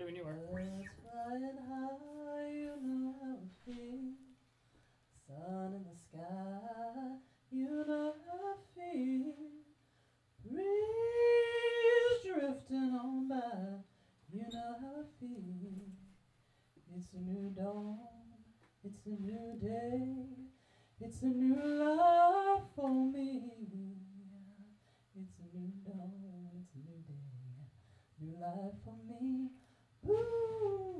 Ready when you are. Birds flying high, how. Sun in the sky, you know I feel. Breeze drifting on by, you know how I feel. It's a new dawn, it's a new day, it's a new life for me. It's a new dawn, it's a new day, new life for me. Feeling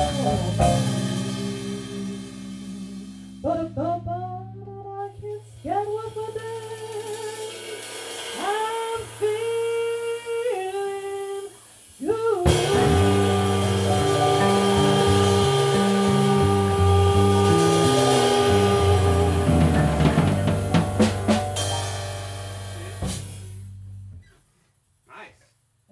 Oh.